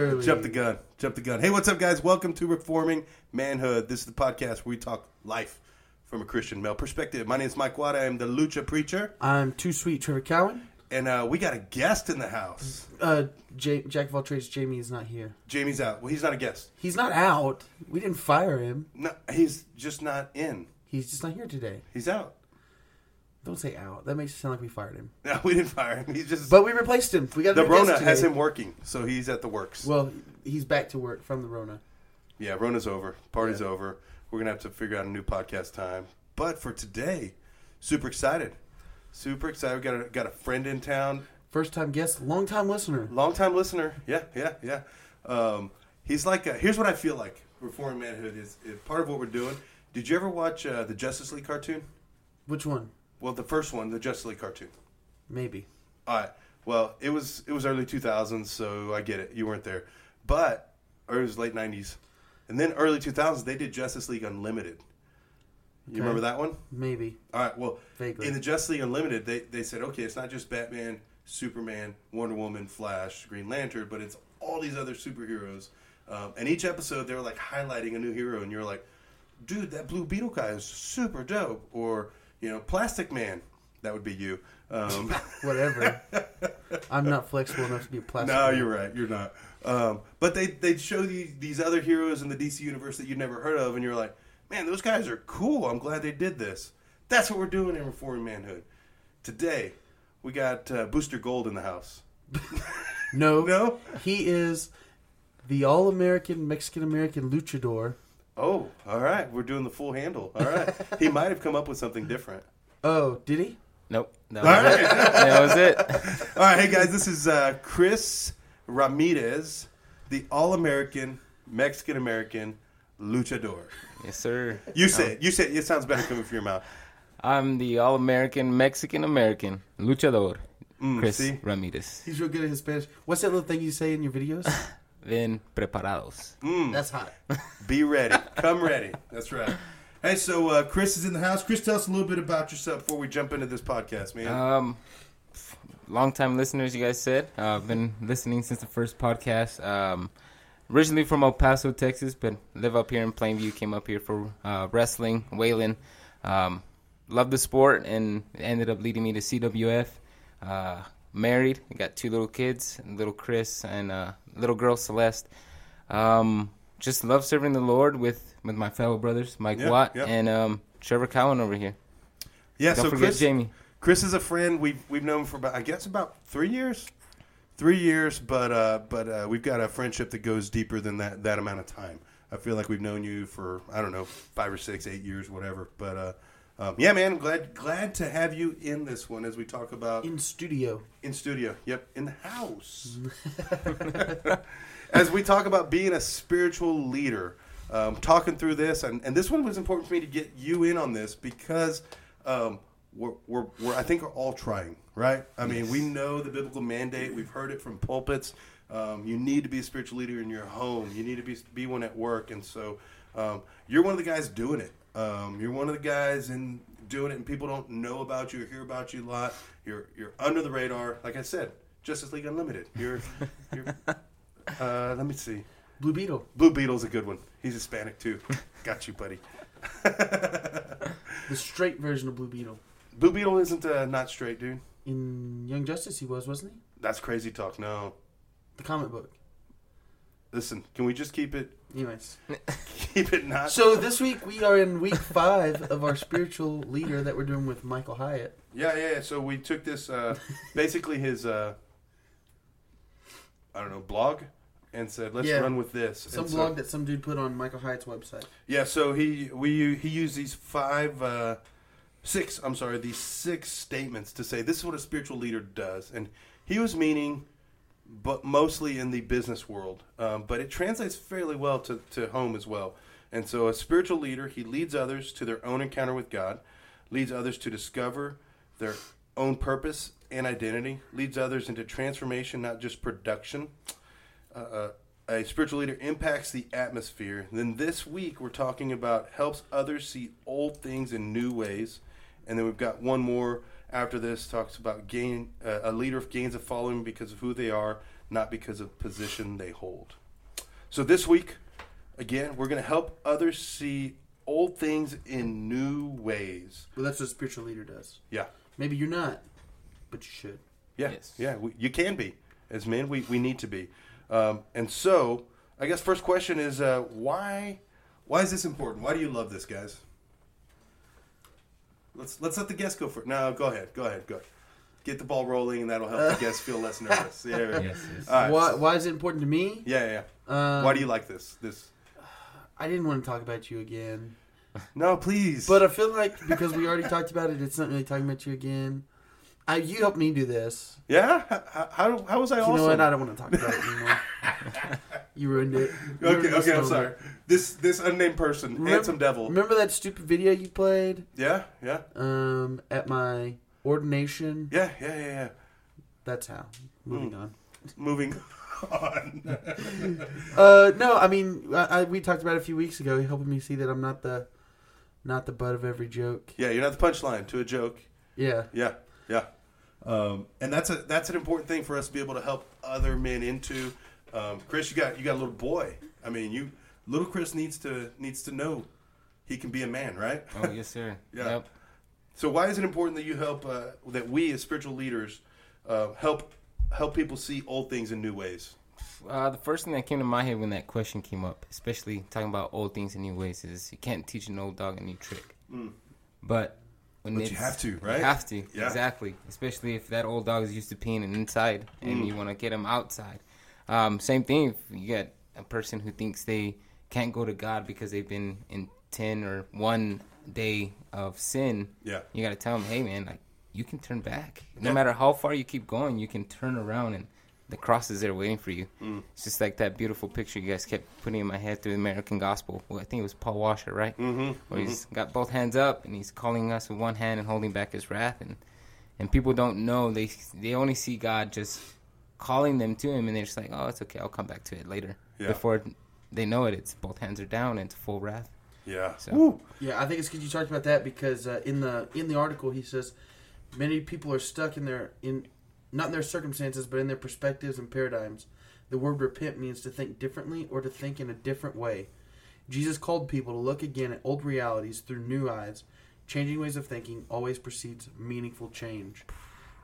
early. Jump the gun. Jump the gun. Hey, what's up, guys? Welcome to Reforming Manhood. This is the podcast where we talk life from a Christian male perspective. My name is Mike Wada. I am the Lucha Preacher. I'm too sweet, Trevor Cowan. And uh, we got a guest in the house. Uh, J- Jack of all trades, Jamie is not here. Jamie's out. Well, he's not a guest. He's not out. We didn't fire him. No, he's just not in. He's just not here today. He's out. Don't say out. That makes it sound like we fired him. No, we didn't fire him. He's just. But we replaced him. We got the Rona has him working, so he's at the works. Well, he's back to work from the Rona. Yeah, Rona's over. Party's Yeah. over. We're gonna have to figure out a new podcast time. But for today, super excited. Super excited. We got a, got a friend in town. First time guest, long time listener. Long time listener. Yeah, yeah, yeah. Um, he's like, a, here's what I feel like. Reforming manhood is, is part of what we're doing. Did you ever watch uh, the Justice League cartoon? Which one? Well, the first one, the Justice League cartoon. Maybe. All right. Well, it was it was early 2000s, so I get it. You weren't there, but or it was late 90s, and then early 2000s they did Justice League Unlimited. You Okay. remember that one? Maybe. All right. Well, Vaguely. in the Justice League Unlimited, they they said, okay, it's not just Batman, Superman, Wonder Woman, Flash, Green Lantern, but it's all these other superheroes. Um, and each episode, they were like highlighting a new hero, and you're like, dude, that Blue Beetle guy is super dope. Or you know, Plastic Man, that would be you. Um, Whatever. I'm not flexible enough to be a plastic. no, man. you're right. You're not. Um, but they they'd show you these other heroes in the DC universe that you'd never heard of, and you're like, man, those guys are cool. I'm glad they did this. That's what we're doing in Reforming Manhood. Today, we got uh, Booster Gold in the house. No. No? He is the all American, Mexican American luchador. Oh, all right. We're doing the full handle. All right. he might have come up with something different. Oh, did he? Nope. That All was it. That was it. All right, hey guys, this is uh, Chris Ramirez, the All American Mexican American luchador. Yes, sir. You say it. You said, it. It sounds better coming from your mouth. I'm the all American, Mexican American luchador, Mm, Chris see? Ramirez. He's real good at his Spanish. What's that little thing you say in your videos? Bien preparados. Mm. That's hot. Be ready. Come ready. That's right. Hey, so uh, Chris is in the house. Chris, tell us a little bit about yourself before we jump into this podcast, man. Um, long time listeners, you guys said. Uh, I've been listening since the first podcast. Um, originally from El Paso, Texas, but live up here in Plainview. Came up here for uh, wrestling, whaling. Um, loved the sport and ended up leading me to CWF. Uh, married, got two little kids, little Chris and uh, little girl Celeste. Um, just love serving the Lord with with my fellow brothers, Mike Yeah, Watt yeah. and um, Trevor Cowan over here. yeah, Don't so forget Chris, Jamie. Chris is a friend. We've we've known for about I guess about three years, three years. But uh, but uh, we've got a friendship that goes deeper than that that amount of time. I feel like we've known you for I don't know five or six, eight years, whatever. But uh, um, yeah, man, glad glad to have you in this one as we talk about In studio. in studio. Yep, in the house. As we talk about being a spiritual leader, um, talking through this, and, and this one was important for me to get you in on this because um, we're, we're, we're, I think, we're all trying, right? I mean, we know the biblical mandate. We've heard it from pulpits. Um, you need to be a spiritual leader in your home. You need to be be one at work, and so um, you're one of the guys doing it. Um, you're one of the guys in doing it, and people don't know about you or hear about you a lot. You're you're under the radar. Like I said, Justice League Unlimited. You're, you're uh, let me see. Blue Beetle. Blue Beetle's a good one. He's Hispanic too. Got you, buddy. The straight version of Blue Beetle. Blue Beetle isn't uh, not straight, dude. In Young Justice, he was, wasn't he? That's crazy talk. No, The comic book. Listen. Can we just keep it Anyways. keep it not? So this week we are in week five of our spiritual leader that we're doing with Michael Hyatt. Yeah, yeah. yeah. So we took this, uh, basically his, uh, I don't know, blog, and said let's Yeah. run with this. Some And so- blog that some dude put on Michael Hyatt's website. Yeah, so he we he used these five, uh, six. I'm sorry, these six statements to say this is what a spiritual leader does, and he was meaning, but mostly in the business world, um, but it translates fairly well to to home as well. And so, a spiritual leader he leads others to their own encounter with God, leads others to discover their own purpose and identity, leads others into transformation, not just production uh, a spiritual leader impacts the atmosphere. Then this week we're talking about helps others see old things in new ways, and then we've got one more after this talks about gain uh, a leader gains a following because of who they are. not because of position they hold. So this week, again, we're going to help others see old things in new ways. Well, that's what a spiritual leader does. Yeah. Maybe you're not, but you should. Yeah, Yes. yeah, we, you can be. As men, we, we need to be. Um, and so, I guess first question is uh, why why is this important? Why do you love this, guys? Let's let's let the guest go for it. No, go ahead, go ahead, go. Ahead. Get the ball rolling, and that'll help the guests feel less nervous. Yeah, yeah. Yes, yes. All right. Why, why is it important to me? yeah, yeah. Um, Why do you like this? This? I didn't want to talk about you again, No, please. but I feel like because we already talked about it, it's not really talking about you again. I, you helped me do this. yeah, how how, how was I You awesome? know what? I don't want to talk about it anymore. you ruined it. You okay, ruined okay, I'm sorry. This this unnamed person, Remember- handsome devil. Remember that stupid video you played Yeah, yeah, um, at my ordination? yeah, yeah, yeah, yeah. That's how. Moving on. Moving on. Uh, no, I mean, I, I, we talked about it a few weeks ago, helping me see that I'm not the, not the butt of every joke. yeah, you're not the punchline to a joke. Yeah. Yeah, yeah. Um, and that's a that's an important thing for us to be able to help other men into. Um, Chris, you got you got a little boy. I mean, you little Chris needs to needs to know he can be a man, right? Oh yes, sir. Yeah. Yep. So why is it important that you help uh, that we as spiritual leaders uh, help help people see old things in new ways? Uh, the first thing that came to my head when that question came up, especially talking about old things in new ways, is you can't teach an old dog a new trick. Mm. But when But you have to, right? You have to, Yeah. exactly. Especially if that old dog is used to peeing inside and Mm. you want to get him outside. Um, same thing if you get a person who thinks they can't go to God because they've been in 10 or one day of sin. Yeah, You got to tell them, hey, man, like, you can turn back. No Yeah. matter how far you keep going, you can turn around and the cross is there waiting for you. Mm. It's just like that beautiful picture you guys kept putting in my head through the American gospel. Well, I think it was Paul Washer, right? mm-hmm. Where he's got both hands up and he's calling us with one hand and holding back his wrath. And, and people don't know. They, they only see God just calling them to him and they're just like, oh, it's okay. I'll come back to it later. Yeah. Before they know it, it's both hands are down and it's full wrath. yeah. So- Woo. Yeah, I think it's because you talked about that because uh, in the in the article he says many people are stuck in their in not in their circumstances but in their perspectives and paradigms. The word repent means to think differently or to think in a different way. Jesus called people to look again at old realities through new eyes. Changing ways of thinking always precedes meaningful change.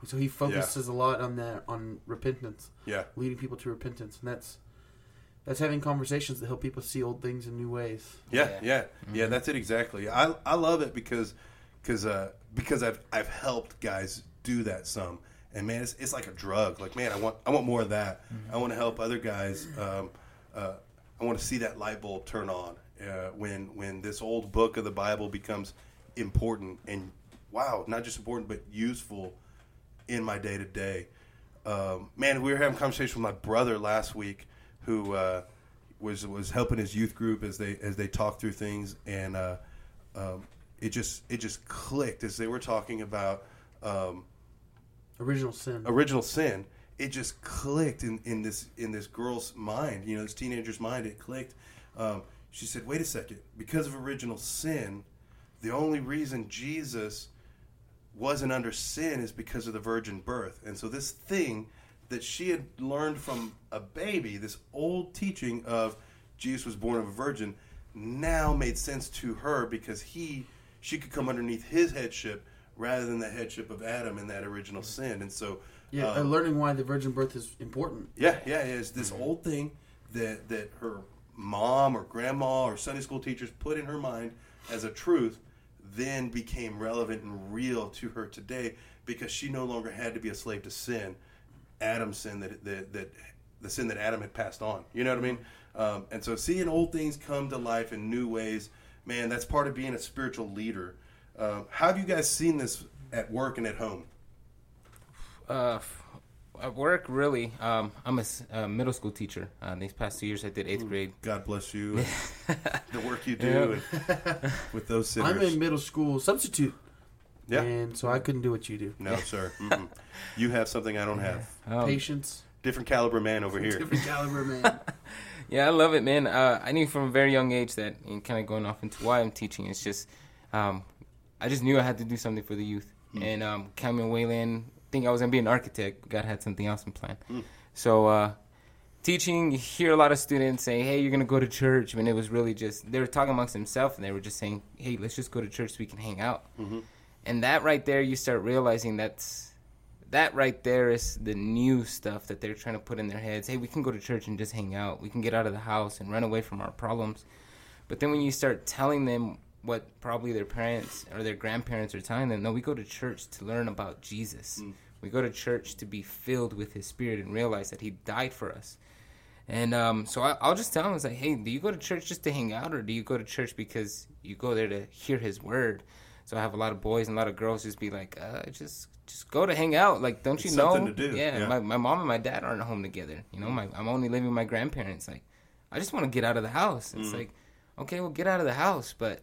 So he focuses a lot on that on repentance, Yeah. leading people to repentance, and that's that's having conversations that help people see old things in new ways. Yeah, Yeah. yeah, yeah. Mhm. That's it exactly. I I love it because because uh, because I've I've helped guys do that some, and man, it's, it's like a drug. Like man, I want I want more of that. I want to help other guys. Um, uh, I want to see that light bulb turn on uh, when when this old book of the Bible becomes important and wow, not just important but useful in my day to day. Man, we were having a conversation with my brother last week, who uh, was was helping his youth group as they as they talked through things, and uh, um, it just it just clicked as they were talking about um, Original sin. original sin. It just clicked in, in this in this girl's mind, you know, this teenager's mind. It clicked. Um, she said, "Wait a second. Because of original sin, the only reason Jesus wasn't under sin is because of the virgin birth. And so this thing that she had learned from a baby, this old teaching of Jesus was born of a virgin, now made sense to her because he she could come underneath his headship rather than the headship of Adam in that original sin. And so Yeah, um, and learning why the virgin birth is important. yeah, yeah, yeah. It's this old thing that that her mom or grandma or Sunday school teachers put in her mind as a truth, then became relevant and real to her today because she no longer had to be a slave to sin, Adam's sin that that, that the sin that Adam had passed on. You know what I mean? Um, and so seeing old things come to life in new ways, man, that's part of being a spiritual leader. Um, how have you guys seen this at work and at home? Uh, at work, really. Um, I'm a middle school teacher. Uh, these past two years, I did eighth grade. God bless you. the work you do Yeah. with those sinners. I'm a middle school substitute, yeah. and so I couldn't do what you do. No, sir. Mm-mm. You have something I don't have. Um, Patience, Different caliber man over here. different caliber, man. Yeah, I love it, man. Uh, I knew from a very young age that, and kind of going off into why I'm teaching, it's just, um, I just knew I had to do something for the youth. And um, Cameron Wayland, think I was gonna be an architect. God had something else in plan. Mm. So uh, teaching, you hear a lot of students say, "Hey, you're gonna go to church," when it was really just they were talking amongst themselves and they were just saying, "Hey, let's just go to church so we can hang out." Mhm. And that right there, you start realizing that's that right there is the new stuff that they're trying to put in their heads. Hey, we can go to church and just hang out. We can get out of the house and run away from our problems. But then when you start telling them what probably their parents or their grandparents are telling them, no, we go to church to learn about Jesus. Mm. We go to church to be filled with His Spirit and realize that He died for us. And um, so I, I'll just tell them, it's like, hey, do you go to church just to hang out, or do you go to church because you go there to hear His Word? So I have a lot of boys and a lot of girls just be like, uh, just just go to hang out. Like, don't you know? to do, Yeah, yeah. My, my mom and my dad aren't home together. You know, my I'm only living with my grandparents. Like, I just want to get out of the house. It's Mhm. like, okay, well, get out of the house, but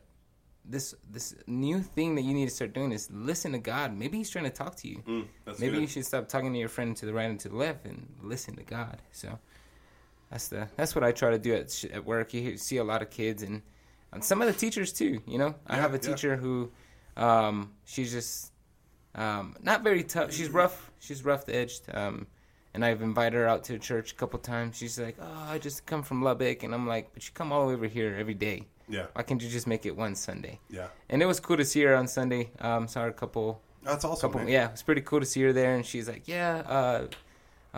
this this new thing that you need to start doing is listen to God. Maybe He's trying to talk to you. Mm, Maybe good. you should stop talking to your friend to the right and to the left and listen to God. So that's the that's what I try to do at sh- at work. You hear- see a lot of kids and, and some of the teachers too. You know, I Yeah, have a yeah. teacher who um, she's just um, not very tough. She's rough. She's rough edged. Um, and I've invited her out to church a couple times. She's like, "Oh, I just come from Lubbock," and I'm like, "But you come all the way over here every day. Yeah, Why can't you just make it one Sunday?" yeah. And it was cool to see her on Sunday. Um, saw her a couple That's awesome. couple, man. yeah, it's pretty cool to see her there. And she's like, yeah, uh,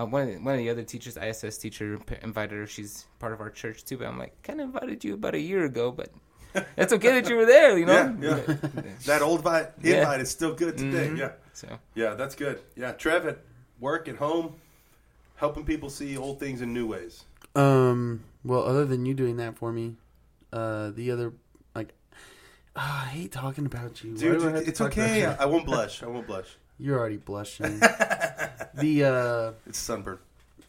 uh, one of the, one of the other teachers, ISS teacher, p- invited her. She's part of our church too. But I'm like, kind of invited you about a year ago, but that's okay that you were there. You know, Yeah, yeah. That old vi- Yeah. invite is still good today. Mhm. Yeah, So yeah, that's good. Yeah, Trev at work at home, helping people see old things in new ways. Um. Well, other than you doing that for me, uh, the other like, ah, I hate talking about you. Dude, I to it's okay. I, I won't blush. I won't blush. You're already blushing. the uh, It's sunburn.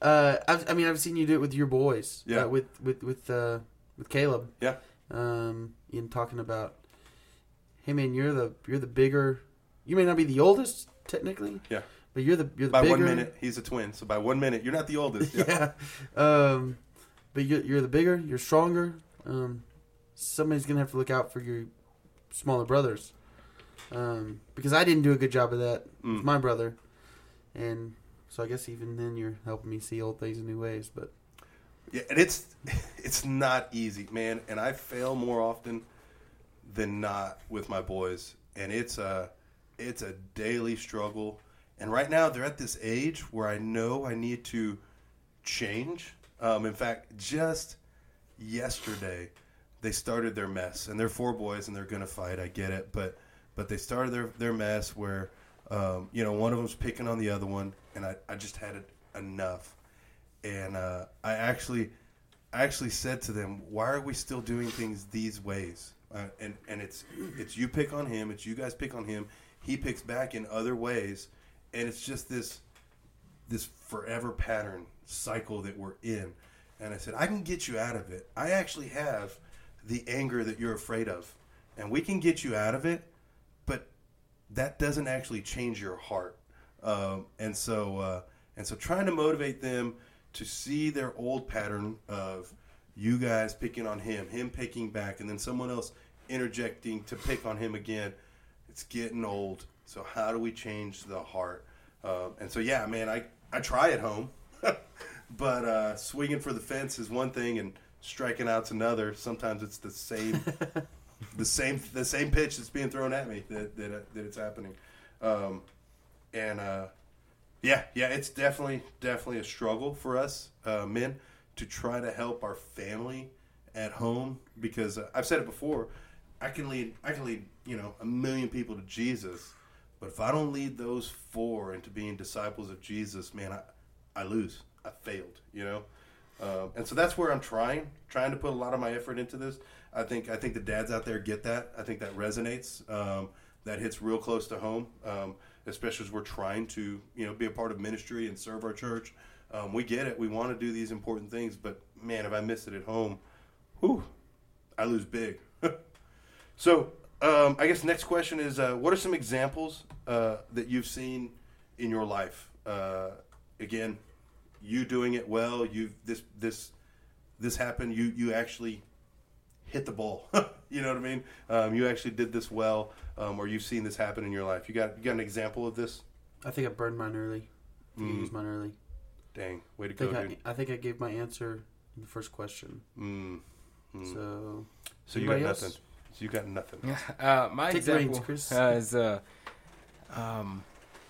uh, I've, I mean, I've seen you do it with your boys. Yeah. Uh, with with with uh, with Caleb. Yeah. Um, in talking about, hey man, you're the you're the bigger. You may not be the oldest technically. Yeah. But you're the you're the By bigger. one minute, he's a twin. So by one minute, you're not the oldest. Yeah. yeah. Um, but you're, you're the bigger, you're stronger. Um, somebody's gonna have to look out for your smaller brothers. Um, because I didn't do a good job of that Mm. with my brother, and so I guess even then you're helping me see old things in new ways. But Yeah, and it's it's not easy, man. And I fail more often than not with my boys, and it's a it's a daily struggle. And right now, they're at this age where I know I need to change. Um, in fact, just yesterday, they started their mess, and they're four boys, and they're gonna fight. I get it, but but they started their their mess where um, you know one of them's picking on the other one, and I I just had it enough and uh, I actually, I actually said to them, "Why are we still doing things these ways?" Uh, and and it's it's you pick on him, it's you guys pick on him, he picks back in other ways, and it's just this this forever pattern cycle that we're in. And I said, I can get you out of it. I actually have the anger that you're afraid of, and we can get you out of it, but that doesn't actually change your heart. Um, and so, uh, and so, trying to motivate them to see their old pattern of you guys picking on him, him picking back, and then someone else interjecting to pick on him again. It's getting old. So how do we change the heart? Um, and so, yeah, man, I I try at home, but uh, swinging for the fence is one thing, and striking out's another. Sometimes it's the same the same the same pitch that's being thrown at me that that, uh, that it's happening, um, and uh, yeah, yeah, it's definitely definitely a struggle for us uh, men to try to help our family at home because uh, I've said it before. I can lead I can lead you know a million people to Jesus, but if I don't lead those four into being disciples of Jesus, man, I I lose. I failed. You know. Um, and so that's where I'm trying, trying to put a lot of my effort into this. I think I think the dads out there get that. I think that resonates. Um, that hits real close to home, um, especially as we're trying to you know be a part of ministry and serve our church. Um, we get it. We want to do these important things, but man, if I miss it at home, whew, I lose big. so um, I guess next question is, uh, what are some examples uh, that you've seen in your life? Uh, again, you doing it well. You this this this happened. You you actually hit the ball. you know what I mean? Um, you actually did this well, um, or you've seen this happen in your life. You got you got an example of this? I think I burned mine early. I think I Mm. used mine early. Dang, way to I go, think, dude. I, I think I gave my answer in the first question. Mm. Mm. So, So, you got else? nothing. So you got nothing. Uh, my Take example reins, Chris. uh, is uh, um,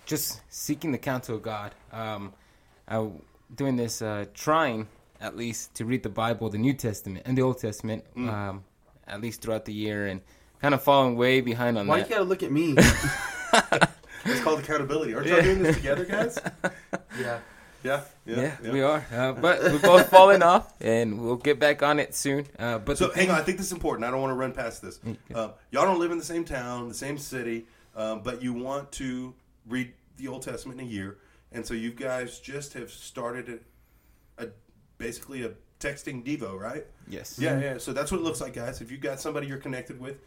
just seeking the counsel of God. Um, I, doing this, uh, trying at least to read the Bible, the New Testament and the Old Testament, Mm. um, at least throughout the year, and kind of falling way behind on that. Why you gotta look at me? It's called accountability. Aren't y'all doing this together, guys? yeah. Yeah, Yeah, we are, uh, but we've both fallen off, and we'll get back on it soon. Uh, but So the hang on, I think this is important. I don't want to run past this. Uh, y'all don't live in the same town, the same city, um, but you want to read the Old Testament in a year, and so you guys just have started a, a basically a texting devo, right? yes, Yeah, yeah. So that's what it looks like, guys. If you've got somebody you're connected with,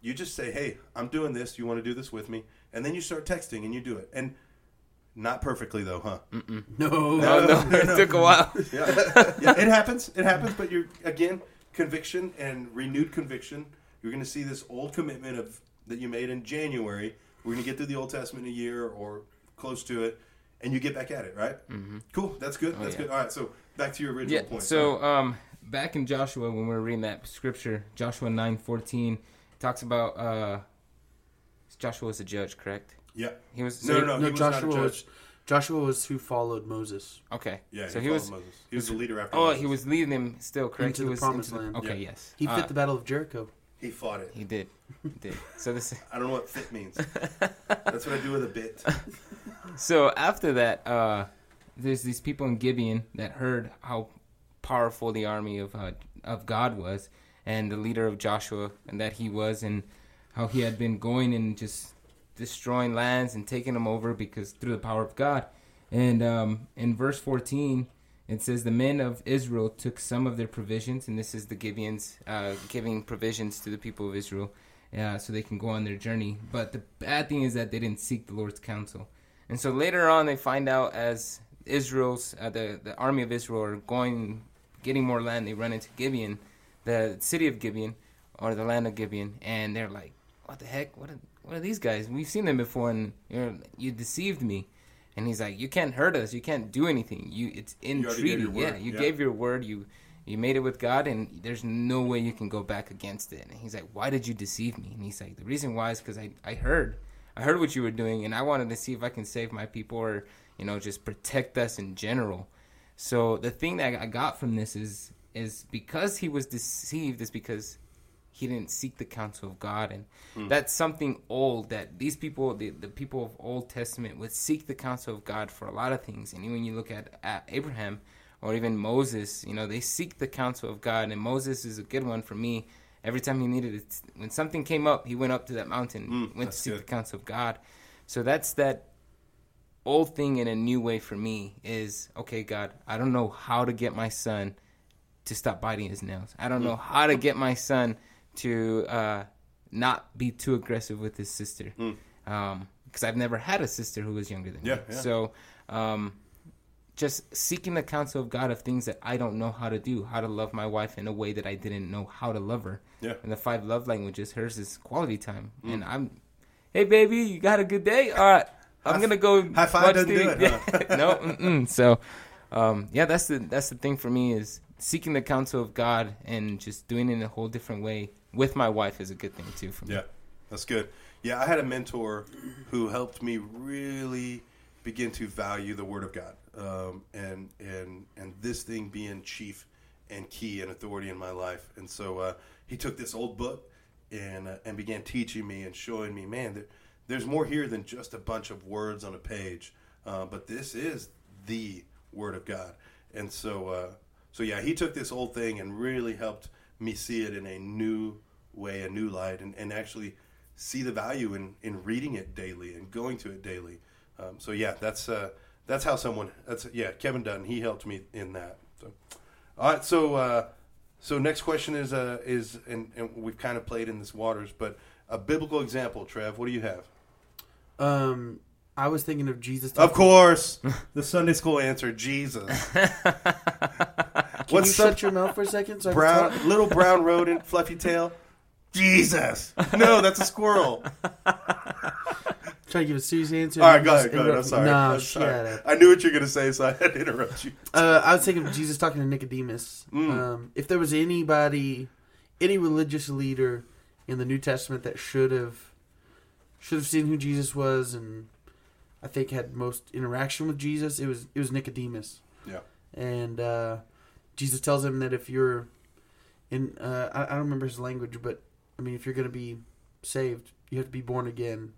you just say, "Hey, I'm doing this. You want to do this with me?" And then you start texting, and you do it. And not perfectly though, huh? No. Oh no, it took a while. Yeah. yeah, it happens. It happens. But you're again conviction and renewed conviction. You're going to see this old commitment of that you made in January. We're going to get through the Old Testament in a year or close to it, and you get back at it. Right? Mm-hmm. Cool. That's good. That's yeah. good. All right. So back to your original Yeah. point. So um, back in Joshua, when we were reading that scripture, Joshua nine fourteen talks about uh, Joshua was a judge, correct? yeah, He was No, so- no, no. no, he was not a Joshua judge. was Joshua was who followed Moses. Okay. yeah. So he, he was. Moses. He was the leader after. Oh, Moses. he was leading them still, correct? Into he the was promised land. Okay. Yeah. Yes. He Uh, fit the battle of Jericho. He fought it. He did. He did. So this. I don't know what fit means. That's what I do with a bit. So after that, uh, there's these people in Gibeon that heard how powerful the army of uh, of God was, and the leader of Joshua, and that he was, and how he had been going and just destroying lands and taking them over because through the power of God. And um, in verse 14, it says the men of Israel took some of their provisions, and this is the Gibeons uh, giving provisions to the people of Israel, uh, so they can go on their journey. But the bad thing is that they didn't seek the Lord's counsel. And so later on, they find out as Israel's uh, the the army of Israel are going, getting more land. They run into Gibeon, the city of Gibeon, or the land of Gibeon, and they're like, "What the heck? What are, what are these guys? We've seen them before, and you deceived me." And he's like, "You can't hurt us. You can't do anything. You it's in You treaty. Yeah, you Yeah. gave your word. You." You made it with God, and there's no way you can go back against it. And he's like, "Why did you deceive me?" And he's like, "The reason why is because I, I heard, I heard what you were doing, and I wanted to see if I can save my people or, you know, just protect us in general. So the thing that I got from this is is because he was deceived is because he didn't seek the counsel of God, and that's something old that these people, the, the people of Old Testament, would seek the counsel of God for a lot of things. And when you look at, at Abraham or even Moses, you know, they seek the counsel of God, and Moses is a good one for me. Every time he needed it, when something came up, he went up to that mountain, Mm, went to seek good. the counsel of God. So that's that old thing in a new way for me is okay, God, I don't know how to get my son to stop biting his nails. I Mm. don't know how to get my son to uh, not be too aggressive with his sister. Because I've never had a sister who was younger than Mm. Yeah, me. yeah. So um, just seeking the counsel of God of things that I don't know how to do, how to love my wife in a way that I didn't know how to love her. Yeah. And the five love languages, hers is quality time. Mm. And I'm, hey, baby, you got a good day? All right. I'm High- gonna go. high five watch doesn't do it, huh? no, mm-mm. so um, yeah, that's the that's the thing for me is seeking the counsel of God and just doing it in a whole different way with my wife is a good thing too for me. Yeah, that's good. Yeah, I had a mentor who helped me really begin to value the Word of God, um, and and and this thing being chief and key and authority in my life. And so uh, he took this old book and uh, and began teaching me and showing me, man, there, there's more here than just a bunch of words on a page, uh, but this is the Word of God. And so uh, so yeah, he took this old thing and really helped me see it in a new way, a new light, and, and actually see the value in, in reading it daily and going to it daily. Um, so yeah, that's uh, that's how someone that's yeah Kevin Dunn he helped me in that. So all right, so uh, so next question is uh, is and, and we've kind of played in this waters, but a biblical example, Trev. What do you have? Um, I was thinking of Jesus. Of course, the Sunday school answer: Jesus. Can What's you shut your mouth for a second? So brown little brown rodent, fluffy tail. Jesus. No, that's a squirrel. trying to give a serious answer. All right, go ahead. Go ahead. I'm sorry. Nah, I'm shut sorry. up. I knew what you were going to say, so I had to interrupt you. Uh, I was thinking of Jesus talking to Nicodemus. Mm. Um, if there was anybody, any religious leader in the New Testament that should have should have seen who Jesus was, and I think had most interaction with Jesus, it was it was Nicodemus. Yeah. And uh, Jesus tells him that if you're in, uh, I, I don't remember his language, but I mean, if you're going to be saved, you have to be born again.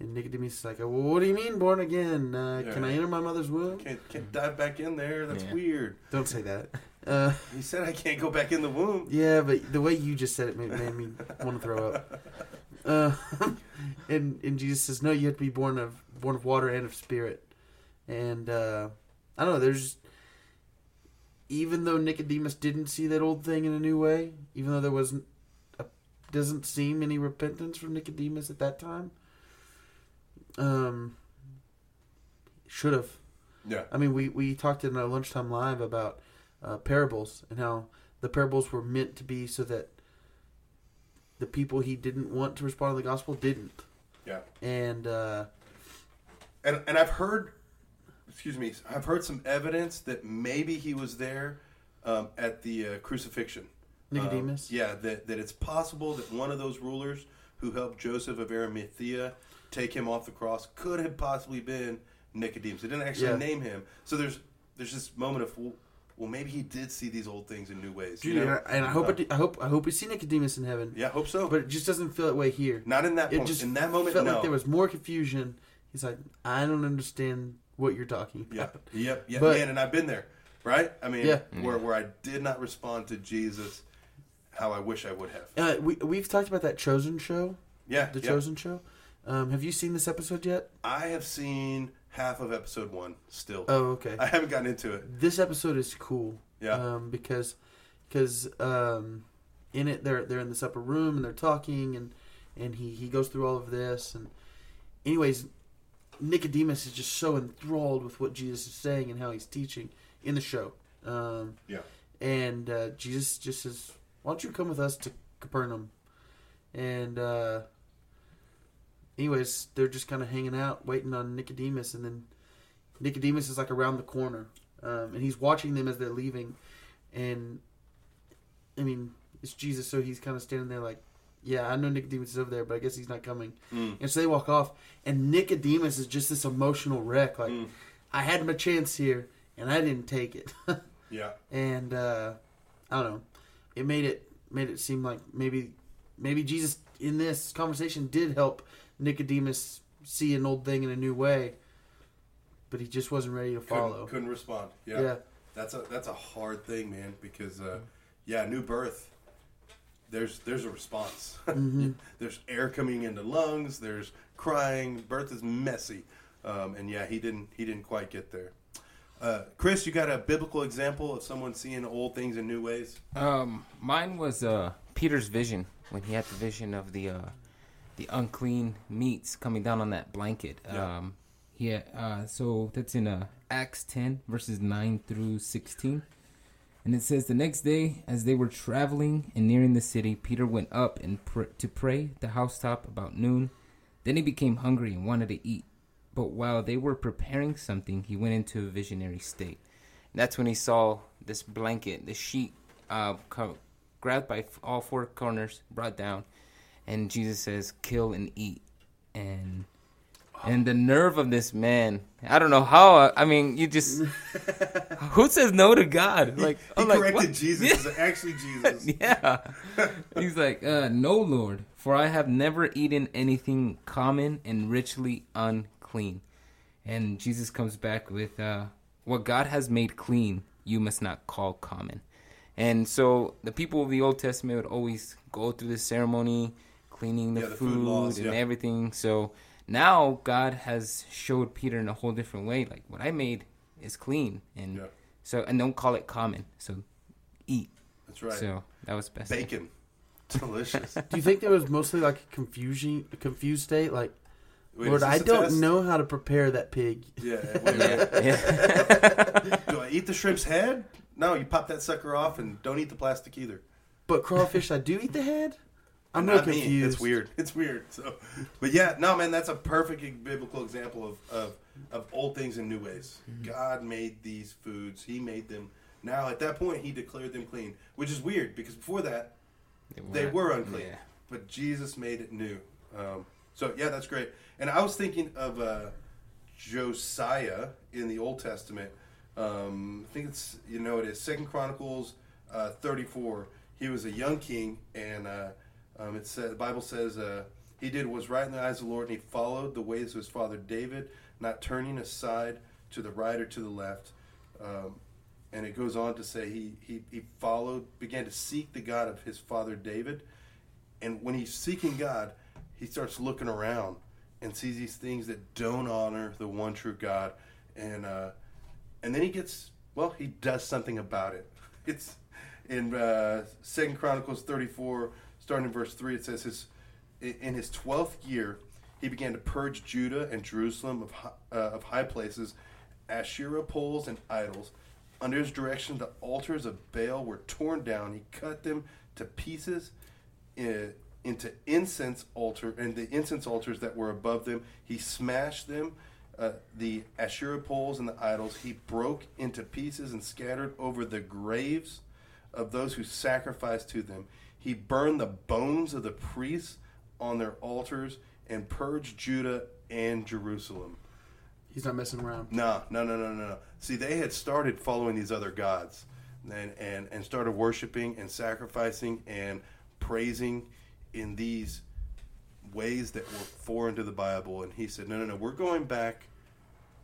And Nicodemus is like, well, what do you mean born again? Uh, Can I enter my mother's womb? Can't, can't dive back in there. That's Yeah. weird. Don't say that. Uh, He said I can't go back in the womb. yeah, but the way you just said it made, made me want to throw up. Uh, and and Jesus says, no, you have to be born of born of water and of spirit. And uh, I don't know. There's even though Nicodemus didn't see that old thing in a new way, even though there wasn't a, doesn't seem any repentance from Nicodemus at that time. Um, should have. Yeah. I mean, we, we talked in our lunchtime live about uh, parables and how the parables were meant to be so that the people he didn't want to respond to the gospel didn't. Yeah. And uh, And and I've heard, excuse me, I've heard some evidence that maybe he was there um, at the uh, crucifixion. Nicodemus. Um, yeah, that that it's possible that one of those rulers who helped Joseph of Arimathea take him off the cross could have possibly been Nicodemus. They didn't actually Yeah. name him, so there's there's this moment of well, well maybe he did see these old things in new ways. You and know? I, and I hope Uh, it, I hope I hope we see Nicodemus in heaven. yeah, I hope so. But it just doesn't feel that way here. not in that It point. just in that moment, felt no. like there was more confusion. He's like, I don't understand what you're talking Yeah, about. yep, yeah, But- man, and I've been there, right? I mean, Yeah. where where I did not respond to Jesus how I wish I would have. Uh, we we've talked about that Chosen show, Yeah, the yeah. Chosen show. Um, have you seen this episode yet? I have seen half of episode one still. Oh, okay. I haven't gotten into it. this episode is cool. Yeah, Um, because because um, in it they're they're in this upper room and they're talking and and he he goes through all of this and anyways Nicodemus is just so enthralled with what Jesus is saying and how he's teaching in the show. Um, Yeah. And uh, Jesus just says, "Why don't you come with us to Capernaum?" And uh, anyways, they're just kind of hanging out, waiting on Nicodemus, and then Nicodemus is like around the corner, um, and he's watching them as they're leaving, and I mean, it's Jesus, so he's kind of standing there like, "Yeah, I know Nicodemus is over there, but I guess he's not coming." Mm. And so they walk off, and Nicodemus is just this emotional wreck, like, Mm. "I had my chance here, and I didn't take it." yeah, and uh, I don't know. It made it made it seem like maybe maybe Jesus in this conversation did help Nicodemus see an old thing in a new way, but he just wasn't ready to follow. couldn't, couldn't respond. Yeah. yeah. that's a that's a hard thing, man. Because uh, yeah, new birth. There's there's a response. Mhm. there's air coming into lungs. There's crying. Birth is messy, um, and yeah, he didn't he didn't quite get there. Uh, Chris, you got a biblical example of someone seeing old things in new ways? Um, mine was uh Peter's vision when he had the vision of the uh the unclean meats coming down on that blanket. Yeah. Um, yeah. Uh, so that's in uh Acts ten verses nine through sixteen, and it says the next day as they were traveling and nearing the city, Peter went up and pr- to pray the housetop about noon. Then he became hungry and wanted to eat. But while they were preparing something, he went into a visionary state. And that's when he saw this blanket, this sheet, uh, co- grabbed by all four corners, brought down, and Jesus says, "Kill and eat." And and the nerve of this man, I don't know how. I mean, you just who says no to God? Like he I'm like, corrected what? Jesus. It's actually Jesus. yeah. He's like, uh, no, Lord, for I have never eaten anything common and richly unclean. And Jesus comes back with, uh, what God has made clean, you must not call common. And so the people of the Old Testament would always go through this ceremony, cleaning the, Yeah, the food, food laws, and yeah. everything. So now God has showed Peter in a whole different way, like what I made is clean, and Yeah. so and don't call it common. So eat. That's right. So that was best. Bacon, delicious. Do you think there was mostly like a confusion, a confused state? Like, Wait, Lord, is this I a don't test? know how to prepare that pig. Yeah. wait, wait. Yeah, yeah. Do I eat the shrimp's head? No, you pop that sucker off and don't eat the plastic either. But crawfish, I do eat the head. I'm Not real me. confused. It's weird. It's weird. So, but yeah, no, man, that's a perfect biblical example of of, of old things in new ways. Mm-hmm. God made these foods. He made them. Now, at that point, He declared them clean, which is weird because before that, they were unclean. Yeah. But Jesus made it new. Um, so yeah, that's great. And I was thinking of uh, Josiah in the Old Testament. Um, I think it's you know it is Second Chronicles uh, thirty four. He was a young king, and uh, um, it said the Bible says uh, he did what was right in the eyes of the Lord, and he followed the ways of his father David, not turning aside to the right or to the left. Um, and it goes on to say he, he, he followed, began to seek the God of his father David. And when he's seeking God, he starts looking around and sees these things that don't honor the one true God. And uh, and then he gets well, he does something about it. It's in uh, Second Chronicles thirty four, starting in verse three. It says his in his twelfth year, he began to purge Judah and Jerusalem of hi- uh, of high places, Asherah poles and idols. Under his direction, the altars of Baal were torn down. He cut them to pieces uh, into incense altar and the incense altars that were above them. He smashed them, uh, the Asherah poles and the idols. He broke into pieces and scattered over the graves of those who sacrificed to them. He burned the bones of the priests on their altars and purged Judah and Jerusalem. He's not messing around. No, no, no, no, no, no. See, they had started following these other gods, and and and started worshiping and sacrificing and praising in these ways that were foreign to the Bible. And he said, no, no, no. We're going back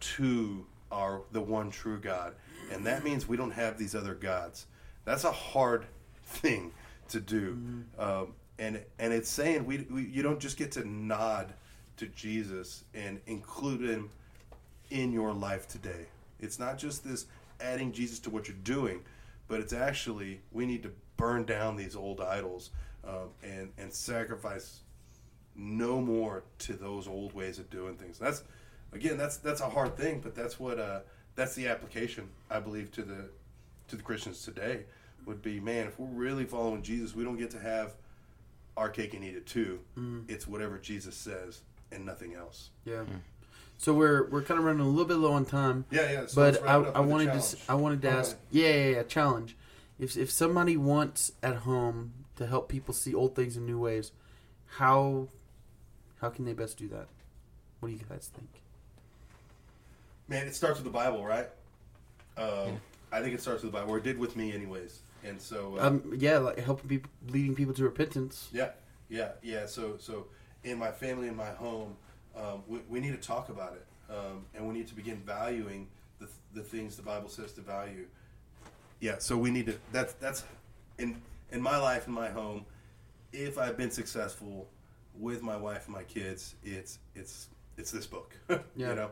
to our the one true God, and that means we don't have these other gods. That's a hard thing to do, um, and and it's saying we, we you don't just get to nod to Jesus and include him in your life today. It's not just this adding Jesus to what you're doing, but it's actually we need to burn down these old idols um, and and sacrifice no more to those old ways of doing things. That's again that's that's a hard thing, but that's what uh, that's the application I believe to the to the Christians today would be man if we're really following Jesus, we don't get to have our cake and eat it too. It's whatever Jesus says and nothing else. Yeah. So we're we're kind of running a little bit low on time. Yeah, yeah. So but I, I wanted to. I wanted to Okay. ask yeah, yeah yeah challenge if if somebody wants at home to help people see old things in new ways how how can they best do that what do you guys think Man, it starts with the Bible, right? Um, I think it starts with the Bible, or it did with me, anyways. And so, uh, um yeah like helping people leading people to repentance yeah, yeah, yeah. So, so in my family, in my home, um, we, we need to talk about it, um, and we need to begin valuing the, the things the Bible says to value. Yeah. So we need to. That's that's in in my life, in my home. If I've been successful with my wife and my kids, it's it's it's this book. Yeah. You know.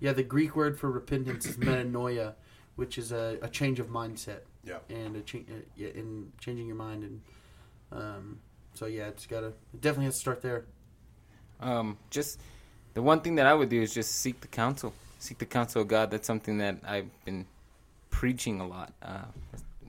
yeah the Greek word for repentance is metanoia which is a, a change of mindset Yeah. and a change uh, in changing your mind and um so yeah it's gotta it definitely has to start there Um, just the one thing that I would do is just seek the counsel, seek the counsel of God. That's something that I've been preaching a lot. Uh,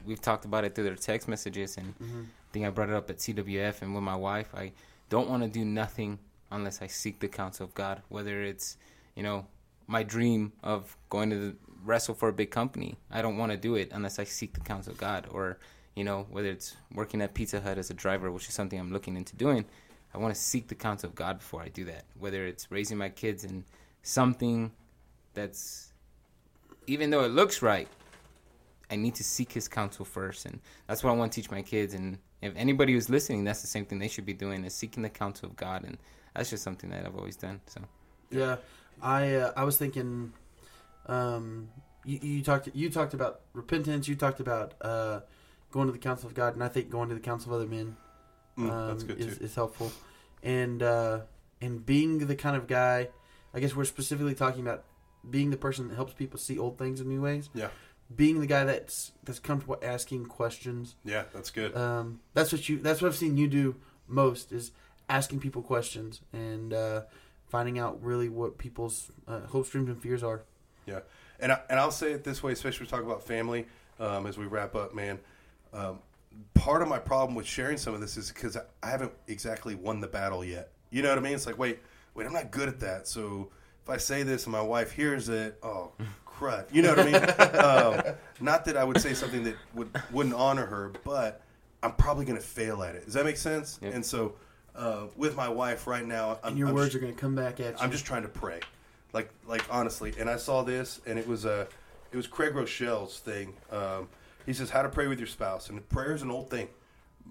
we've talked about it through their text messages, and I think I brought it up at CWF and with my wife. I don't want to do nothing unless I seek the counsel of God. Whether it's you know my dream of going to the, wrestle for a big company, I don't want to do it unless I seek the counsel of God. Or you know whether it's working at Pizza Hut as a driver, which is something I'm looking into doing. I want to seek the counsel of God before I do that. Whether it's raising my kids in something that's, even though it looks right, I need to seek His counsel first, and that's what I want to teach my kids. And if anybody who's listening, that's the same thing they should be doing: is seeking the counsel of God, and that's just something that I've always done. So Yeah, I uh, I was thinking, um, you, you talked you talked about repentance. You talked about uh, going to the counsel of God, and I think going to the counsel of other men Mm, um, that's good is, is helpful. And uh, and being the kind of guy, I guess we're specifically talking about being the person that helps people see old things in new ways. Yeah. Being the guy that's that's comfortable asking questions. Yeah, that's good. Um, that's what you. That's what I've seen you do most is asking people questions and uh, finding out really what people's uh, hopes, dreams, and fears are. Yeah, and I, and I'll say it this way, especially we talk about family, um, as we wrap up, man. Um, part of my problem with sharing some of this is because I haven't exactly won the battle yet. You know what I mean? It's like, wait, wait, I'm not good at that. So if I say this and my wife hears it, oh, crud. You know what I mean? um, not that I would say something that would wouldn't honor her, but I'm probably going to fail at it. Does that make sense? Yeah. And so uh, with my wife right now, I'm, And your I'm words just- are going to come back at you. I'm just trying to pray, like like honestly. And I saw this, and it was a it was Craig Groeschel's thing. Um, he says how to pray with your spouse, and prayer is an old thing.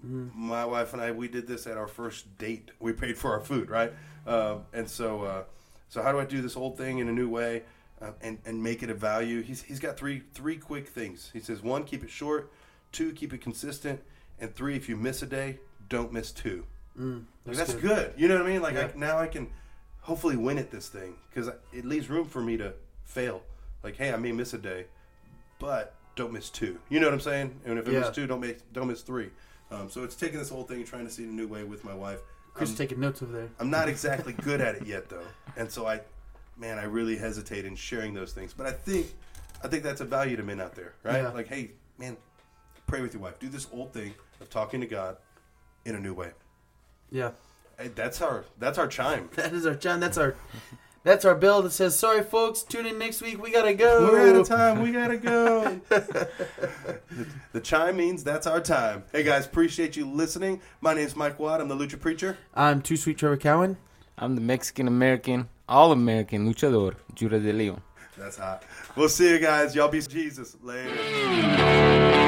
My wife and I we did this at our first date. We paid for our food, right? Um, and so uh, so how do I do this old thing in a new way uh, and and make it a value? He's he's got three three quick things. He says one, keep it short. Two, keep it consistent. And three, if you miss a day, don't miss two. Mm, Like, that's that's good. good. You know what I mean? Like Yeah. I, now I can hopefully win at this thing because it leaves room for me to fail. Like, hey, I may miss a day, but don't miss two. You know what I'm saying? And if I Yeah. miss two, don't make don't miss three. Um, so it's taking this whole thing and trying to see it a new way with my wife. Chris I'm, taking notes over there. I'm not exactly good at it yet though, and so I, man, I really hesitate in sharing those things. But I think I think that's a value to men out there, right? Yeah. Like, hey, man, pray with your wife. Do this old thing of talking to God in a new way. Yeah. Hey, that's our that's our chime. That is our chime. That's our that's our bell that says, "Sorry, folks. Tune in next week. We gotta go." We're out of time. We gotta go. the, the chime means that's our time. Hey guys, appreciate you listening. My name's Mike Watt. I'm the Lucha Preacher. I'm Too Sweet Trevor Cowan. I'm the Mexican American, all American luchador, Judah de Leon. That's hot. We'll see you guys. Y'all be Jesus later.